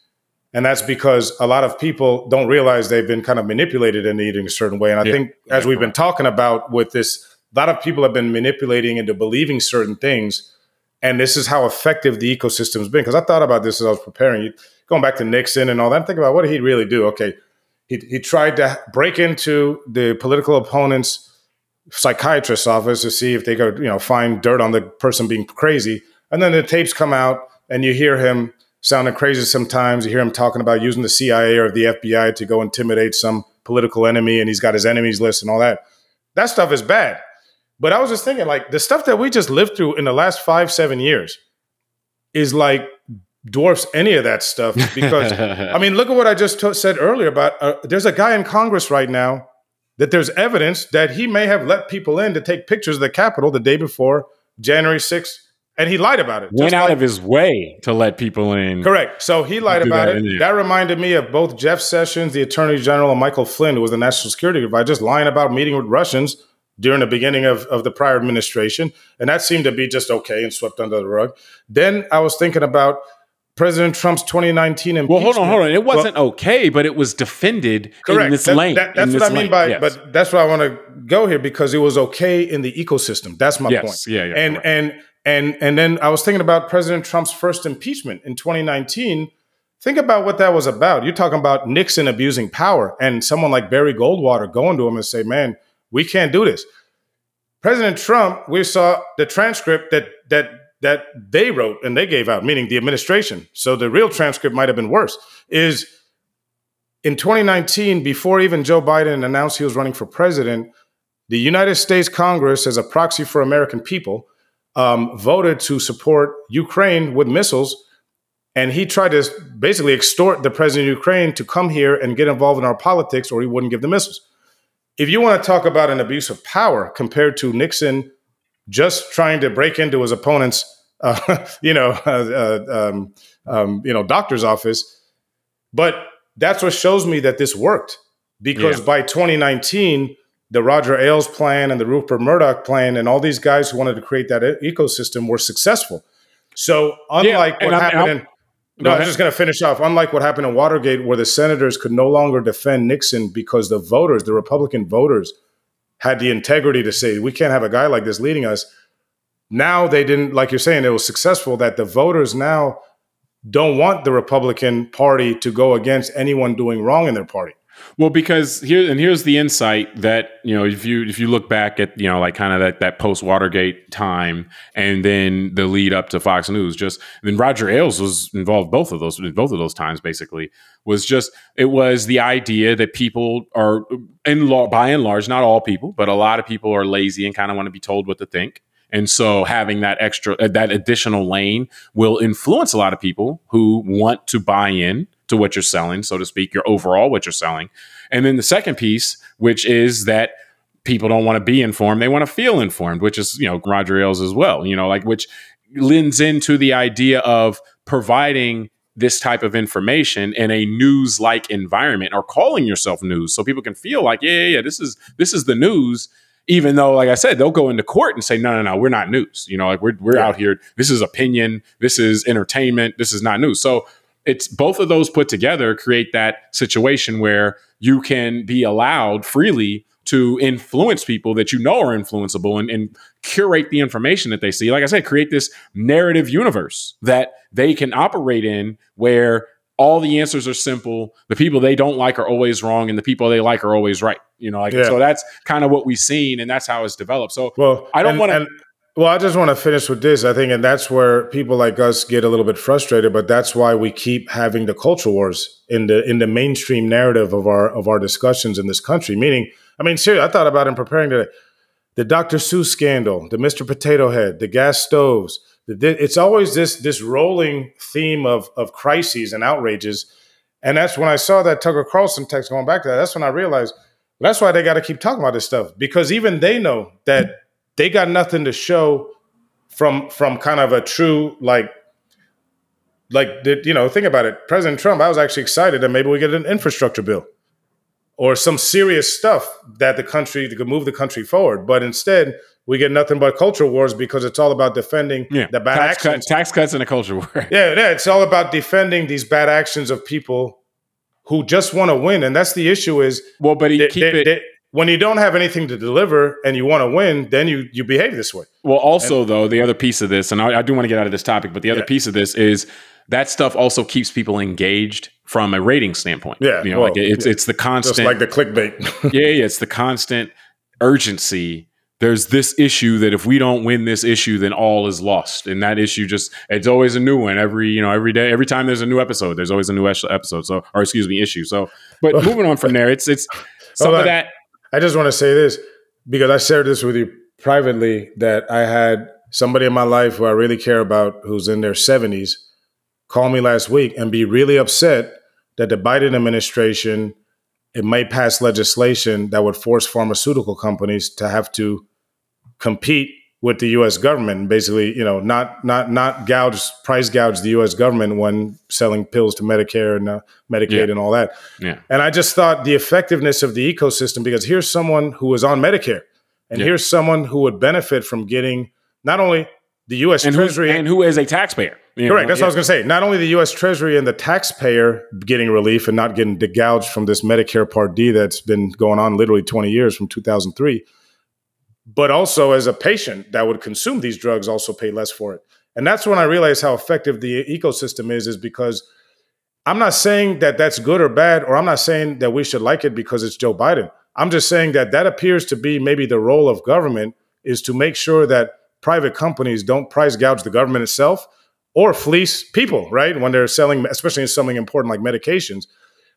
And that's because a lot of people don't realize they've been kind of manipulated into eating a certain way. And i yeah. think as we've been talking about with this a lot of people have been manipulating into believing certain things. And this is how effective the ecosystem's been. Because i thought about this as i was preparing. Going back to nixon and all that think about what did he really do? Okay he, he tried to break into the political opponent's psychiatrist's office to see if they could, you know, find dirt on the person being crazy. And then the tapes come out and you hear him sounding crazy sometimes. You hear him talking about using the CIA or the FBI to go intimidate some political enemy and he's got his enemies list and all that. That stuff is bad. But I was just thinking, like, the stuff that we just lived through in the last five, seven years is like dwarfs any of that stuff because I mean, look at what I just t- said earlier about uh, there's a guy in Congress right now that there's evidence that he may have let people in to take pictures of the Capitol the day before January 6th. And he lied about it. Went out like, of his way to let people in. Correct. So he lied about that it. That reminded me of both Jeff Sessions, the Attorney General, and Michael Flynn, who was the National Security Advisor, just lying about meeting with Russians during the beginning of, of the prior administration. And that seemed to be just okay and swept under the rug. Then I was thinking about President Trump's 2019 impeachment. Well, hold on, hold on. It wasn't well, okay, but it was defended correct. in this that, lane. That, that's what I mean lane. by, yes. but that's why I want to go here because it was okay in the ecosystem. That's my yes. point. Yeah, yeah. And correct. and and and then I was thinking about President Trump's first impeachment in 2019. Think about what that was about. You're talking about Nixon abusing power and someone like Barry Goldwater going to him and say, "Man, we can't do this." President Trump, we saw the transcript that that that they wrote and they gave out, meaning the administration. So the real transcript might have been worse. Is in 2019, before even Joe Biden announced he was running for president, the United States Congress, as a proxy for American people, um, voted to support Ukraine with missiles. And he tried to basically extort the president of Ukraine to come here and get involved in our politics, or he wouldn't give the missiles. If you want to talk about an abuse of power compared to Nixon just trying to break into his opponent's, uh, you know, uh, uh, um, um, you know, doctor's office. But that's what shows me that this worked because yeah. by 2019, the Roger Ailes plan and the Rupert Murdoch plan and all these guys who wanted to create that ecosystem were successful. So unlike yeah, what happened in no, I'm just going to finish off. Unlike what happened in Watergate, where the senators could no longer defend Nixon because the voters, the Republican voters, had the integrity to say, we can't have a guy like this leading us. Now they didn't, like you're saying, it was successful that the voters now don't want the Republican Party to go against anyone doing wrong in their party. Well, because here and here's the insight that you know if you if you look back at you know like kind of that that post Watergate time and then the lead up to Fox News, just then Roger Ailes was involved both of those both of those times basically was just it was the idea that people are in law by and large not all people but a lot of people are lazy and kind of want to be told what to think. And so having that extra that additional lane will influence a lot of people who want to buy in to what you're selling, so to speak, your overall what you're selling. And then the second piece, which is that people don't want to be informed, they want to feel informed, which is, you know, Roger Ailes as well, you know, like which lends into the idea of providing this type of information in a news like environment or calling yourself news so people can feel like yeah, yeah yeah this is this is the news even though like i said they'll go into court and say no no no we're not news you know like we're, we're yeah. out here this is opinion this is entertainment this is not news so it's both of those put together create that situation where you can be allowed freely to influence people that you know are influenceable and, and, curate the information that they see. Like I said, create this narrative universe that they can operate in where all the answers are simple. The people they don't like are always wrong, and the people they like are always right. You know, like yeah. so that's kind of what we've seen, and that's how it's developed. So, well, I don't want to. Well, I just want to finish with this. I think, and that's where people like us get a little bit frustrated. But that's why we keep having the culture wars in the in the mainstream narrative of our of our discussions in this country. Meaning, I mean, seriously, I thought about in preparing today, the Dr. Seuss scandal, the Mr. Potato Head, the gas stoves. The, it's always this this rolling theme of of crises and outrages. And that's when I saw that Tucker Carlson text going back to that. That's when I realized that's why they got to keep talking about this stuff because even they know that they got nothing to show from from kind of a true like like did you know think about it. President trump i was actually excited that maybe we get an infrastructure bill or some serious stuff that the country that could move the country forward. But instead we get nothing but culture wars because it's all about defending yeah. the bad tax actions. cut, tax cuts and a culture war. Yeah yeah it's all about defending these bad actions of people who just want to win. And that's the issue is well but he they, keep they, it they, when you don't have anything to deliver and you want to win, then you you behave this way. Well, also and, though, the other piece of this, and I, I, do want to get out of this topic, but the other yeah. piece of this is that stuff also keeps people engaged from a rating standpoint. Yeah, you know, well, like it's yeah. it's the constant, just like the clickbait. yeah, yeah, it's the constant urgency. There's this issue that if we don't win this issue, then all is lost. And that issue just it's always a new one every you know every day. Every time there's a new episode, there's always a new episode. So or excuse me, issue. So, but moving on from there, it's it's some of that I just want to say this because I shared this with you privately that I had somebody in my life who I really care about who's in their 70s call me last week and be really upset that the Biden administration it might pass legislation that would force pharmaceutical companies to have to compete with the U.S. government, basically, you know, not not not gouge price gouge the U.S. government when selling pills to Medicare and uh, Medicaid yeah. and all that. Yeah. And I just thought the effectiveness of the ecosystem because here's someone who is on Medicare, and yeah. here's someone who would benefit from getting not only the U.S. And Treasury and who is a taxpayer. You Correct. Know? That's yeah. what I was going to say. Not only the U.S. Treasury and the taxpayer getting relief and not getting degouged from this Medicare Part D that's been going on literally 20 years from 2003, but also as a patient that would consume these drugs also pay less for it. And that's when I realized how effective the ecosystem is, is because I'm not saying that that's good or bad, or I'm not saying that we should like it because it's Joe Biden. I'm just saying that that appears to be maybe the role of government is to make sure that private companies don't price gouge the government itself or fleece people, right? When they're selling, especially in something important like medications.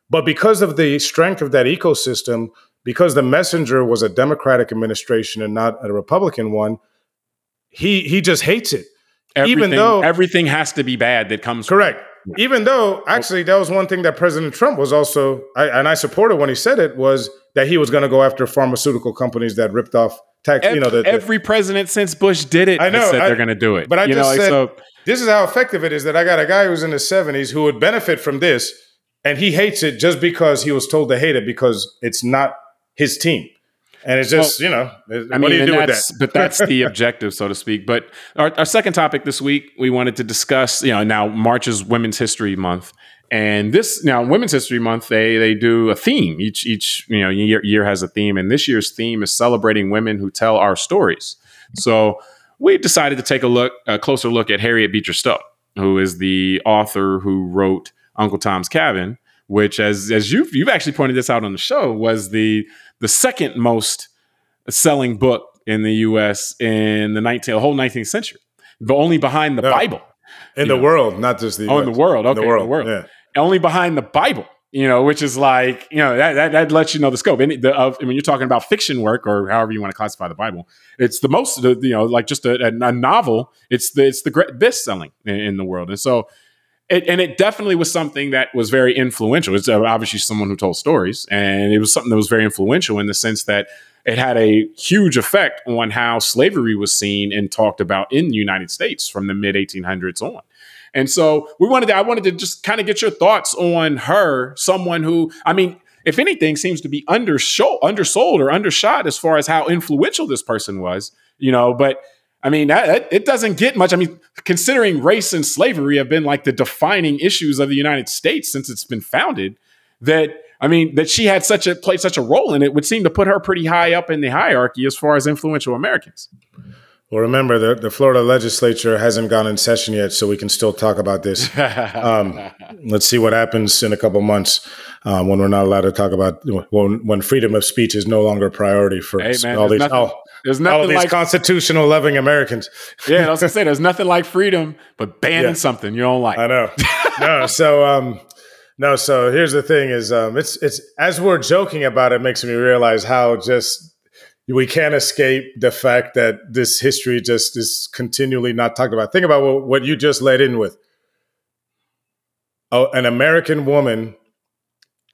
But because of the strength of that ecosystem, because the messenger was a Democratic administration and not a Republican one, he he just hates it. Everything, Even though everything has to be bad that comes correct. Even though actually that was one thing that President Trump was also, I, and I supported when he said it was that he was going to go after pharmaceutical companies that ripped off tax. Every, you know, the, the, every president since Bush did it. I know said I, they're going to do it. But I you just know, said so, this is how effective it is. That I got a guy who's in his seventies who would benefit from this, and he hates it just because he was told to hate it because it's not his team. And it's just, well, you know, I mean, that? but that's the objective, so to speak. But our, our second topic this week, we wanted to discuss, you know, now March is Women's History Month. And this now Women's History Month, they they do a theme. Each each you know year, year has a theme, and this year's theme is celebrating women who tell our stories. So we decided to take a look, a closer look at Harriet Beecher Stowe, who is the author who wrote Uncle Tom's Cabin, which, as as you've you've actually pointed this out on the show, was the the second most selling book in the U.S. in the 19th, the whole 19th century, but only behind the Bible. In the know. world, not just the US. Oh, in the world. Okay, in the world. In the world. Yeah. Only behind the Bible, you know, which is like, you know, that, that, that lets you know the scope. And the, of, when you're talking about fiction work or however you want to classify the Bible, it's the most, you know, like just a, a novel. It's the, it's the best selling in, in the world. And so it, and it definitely was something that was very influential. It's uh, obviously someone who told stories, and it was something that was very influential in the sense that it had a huge effect on how slavery was seen and talked about in the United States from the mid 1800s on. And so we wanted to, I wanted to just kind of get your thoughts on her, someone who, I mean, if anything, seems to be undersold, undersold or undershot as far as how influential this person was, you know, but I mean, that, that, it doesn't get much. I mean, considering race and slavery have been like the defining issues of the United States since it's been founded, that I mean, that she had such a played such a role in it would seem to put her pretty high up in the hierarchy as far as influential Americans. Well, remember the, the Florida legislature hasn't gone in session yet, so we can still talk about this. Um, let's see what happens in a couple months um, when we're not allowed to talk about when when freedom of speech is no longer a priority for hey, man, all these. Nothing, all, there's nothing all these like, constitutional loving Americans. yeah, I was gonna say there's nothing like freedom, but banning yeah. something you don't like. I know. no, so um, no, so here's the thing: is um, it's it's as we're joking about it, makes me realize how just we can't escape the fact that this history just is continually not talked about. Think about what, what you just led in with. Oh, an American woman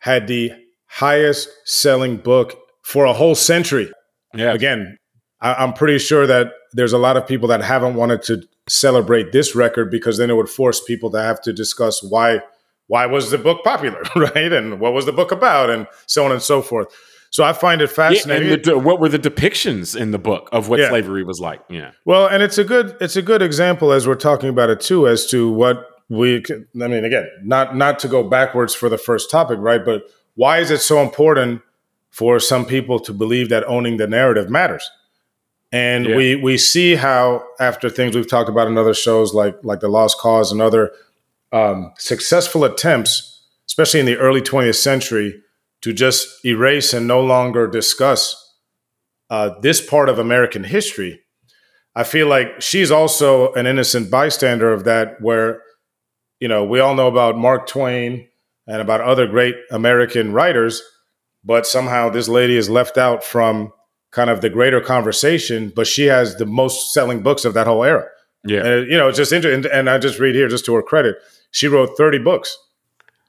had the highest selling book for a whole century. Yeah. Again, I, am pretty sure that there's a lot of people that haven't wanted to celebrate this record because then it would force people to have to discuss why why was the book popular, right? And what was the book about, and so on and so forth. So I find it fascinating. Yeah, the, what were the depictions in the book of what yeah. slavery was like? Yeah. Well, and it's a good it's a good example as we're talking about it too, as to what we. I mean, again, not not to go backwards for the first topic, right? But why is it so important for some people to believe that owning the narrative matters? And yeah. we we see how after things we've talked about in other shows like like the Lost Cause and other um, successful attempts, especially in the early 20th century, to just erase and no longer discuss uh, this part of American history. I feel like she's also an innocent bystander of that, where, you know, we all know about Mark Twain and about other great American writers, but somehow this lady is left out from kind of the greater conversation, but she has the most selling books of that whole era. Yeah. And, you know, it's just interesting. And I just read here, just to her credit, she wrote 30 books.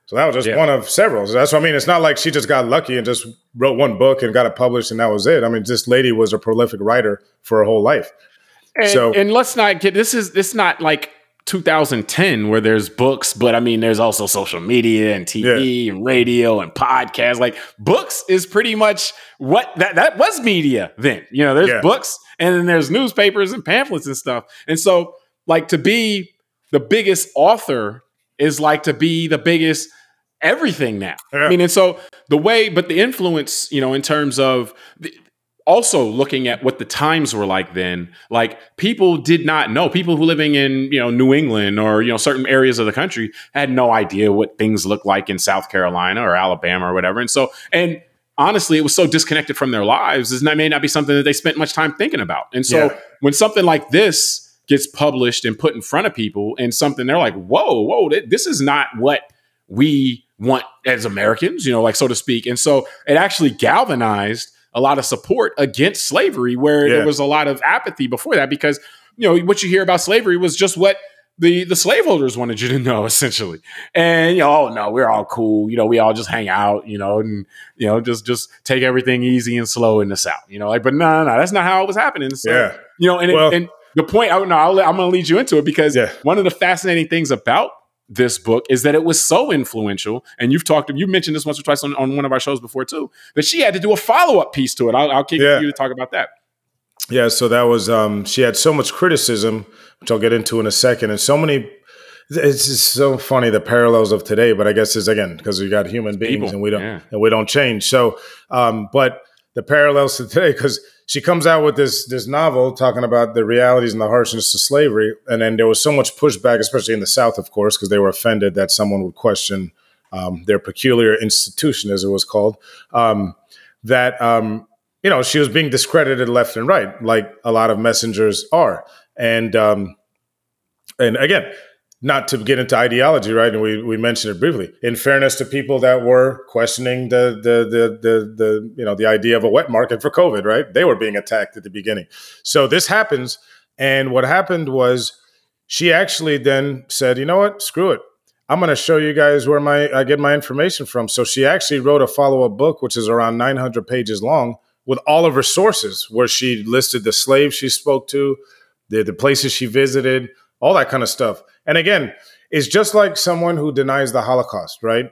So that was just yeah. one of several. So that's what I mean. It's not like she just got lucky and just wrote one book and got it published and that was it. I mean, this lady was a prolific writer for her whole life. And, so, and let's not get this is this not like 2010 where there's books, but I mean, there's also social media and TV yeah. and radio and podcasts. Like books is pretty much what that, that was media then. You know, there's yeah. books and then there's newspapers and pamphlets and stuff. And so, like, to be the biggest author is like to be the biggest everything now. Yeah. I mean, and so the way, but the influence, you know, in terms of the, also looking at what the times were like then, like people did not know. People who living in you know New England or you know certain areas of the country had no idea what things looked like in South Carolina or Alabama or whatever. And so, and honestly, it was so disconnected from their lives. is that may not be something that they spent much time thinking about. And so, yeah. when something like this gets published and put in front of people, and something they're like, "Whoa, whoa, this is not what we want as Americans," you know, like so to speak. And so, it actually galvanized a lot of support against slavery, where yeah. there was a lot of apathy before that because you know what you hear about slavery was just what the the slaveholders wanted you to know essentially and you know oh no we're all cool you know we all just hang out you know and you know just just take everything easy and slow in the south you know like but no no, that's not how it was happening so yeah. you know and, well, it, and the point I, no, i am going to lead you into it because yeah. one of the fascinating things about this book is that it was so influential, and you've talked, you mentioned this once or twice on, on one of our shows before too, that she had to do a follow up piece to it. I'll, I'll kick yeah. you to talk about that. Yeah, so that was um, she had so much criticism, which I'll get into in a second, and so many. It's just so funny the parallels of today, but I guess it's again because we got human beings People, and we don't yeah. and we don't change. So, um, but the parallels to today because she comes out with this this novel talking about the realities and the harshness of slavery, and then there was so much pushback, especially in the South, of course, because they were offended that someone would question um, their peculiar institution, as it was called. Um, that um, you know she was being discredited left and right, like a lot of messengers are, and um, and again, not to get into ideology, right? And we, we mentioned it briefly. In fairness to people that were questioning the, the the the the you know the idea of a wet market for COVID, right? They were being attacked at the beginning. So this happens, and what happened was she actually then said, "You know what? Screw it. I'm going to show you guys where my I get my information from." So she actually wrote a follow up book, which is around 900 pages long, with all of her sources, where she listed the slaves she spoke to, the the places she visited, all that kind of stuff and again, it's just like someone who denies the Holocaust, right?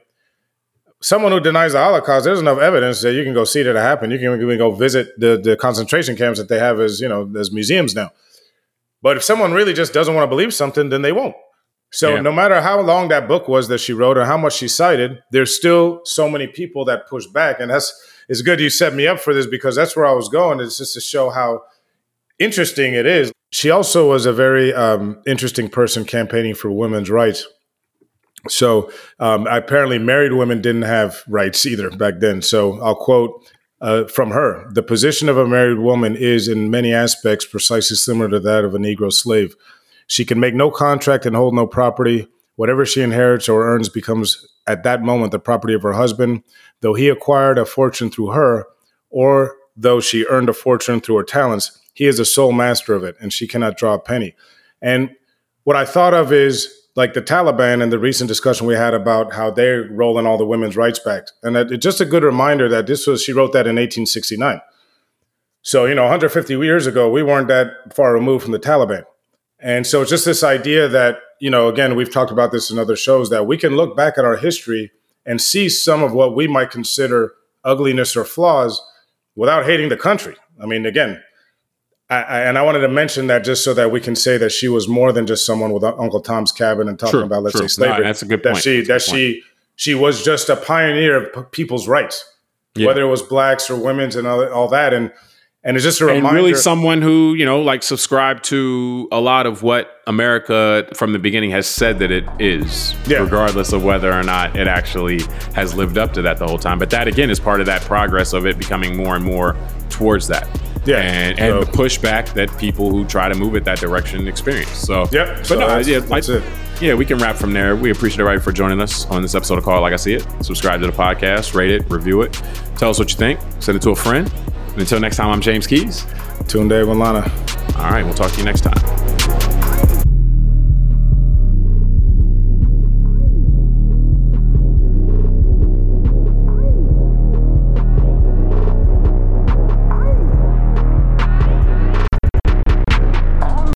Someone who denies the Holocaust, there's enough evidence that you can go see that it happened. You can even go visit the, the concentration camps that they have as, you know, as museums now. But if someone really just doesn't want to believe something, then they won't. So yeah. no matter how long that book was that she wrote or how much she cited, there's still so many people that push back. And that's it's good you set me up for this because that's where I was going. It's just to show how interesting it is. She also was a very um, interesting person campaigning for women's rights. So um, apparently, married women didn't have rights either back then. So I'll quote uh, from her The position of a married woman is, in many aspects, precisely similar to that of a Negro slave. She can make no contract and hold no property. Whatever she inherits or earns becomes, at that moment, the property of her husband, though he acquired a fortune through her, or though she earned a fortune through her talents he is the sole master of it, and she cannot draw a penny. And what I thought of is like the Taliban and the recent discussion we had about how they're rolling all the women's rights back. And that, it's just a good reminder that this was, she wrote that in 1869. So, you know, 150 years ago, we weren't that far removed from the Taliban. And so just this idea that, you know, again, we've talked about this in other shows that we can look back at our history and see some of what we might consider ugliness or flaws without hating the country. I mean, again, I, I, and I wanted to mention that just so that we can say that she was more than just someone with Uncle Tom's Cabin and talking true, about, let's true. say, slavery. No, that's a good point. That she that she she was just a pioneer of people's rights, yeah. whether it was blacks or women's and all, all that. And and it's just a reminder. Really, someone who you know, like, subscribed to a lot of what America from the beginning has said that it is, yeah. regardless of whether or not it actually has lived up to that the whole time. But that again is part of that progress of it becoming more and more towards that. Yeah, and, and so. the pushback that people who try to move it that direction experience. So, yep. But so no, that's, yeah, that's it. Yeah, we can wrap from there. We appreciate everybody for joining us on this episode of Call Like I See It. Subscribe to the podcast, rate it, review it, tell us what you think, send it to a friend. And until next time, I'm James Keys. Tunde Ogunlana. All right, we'll talk to you next time.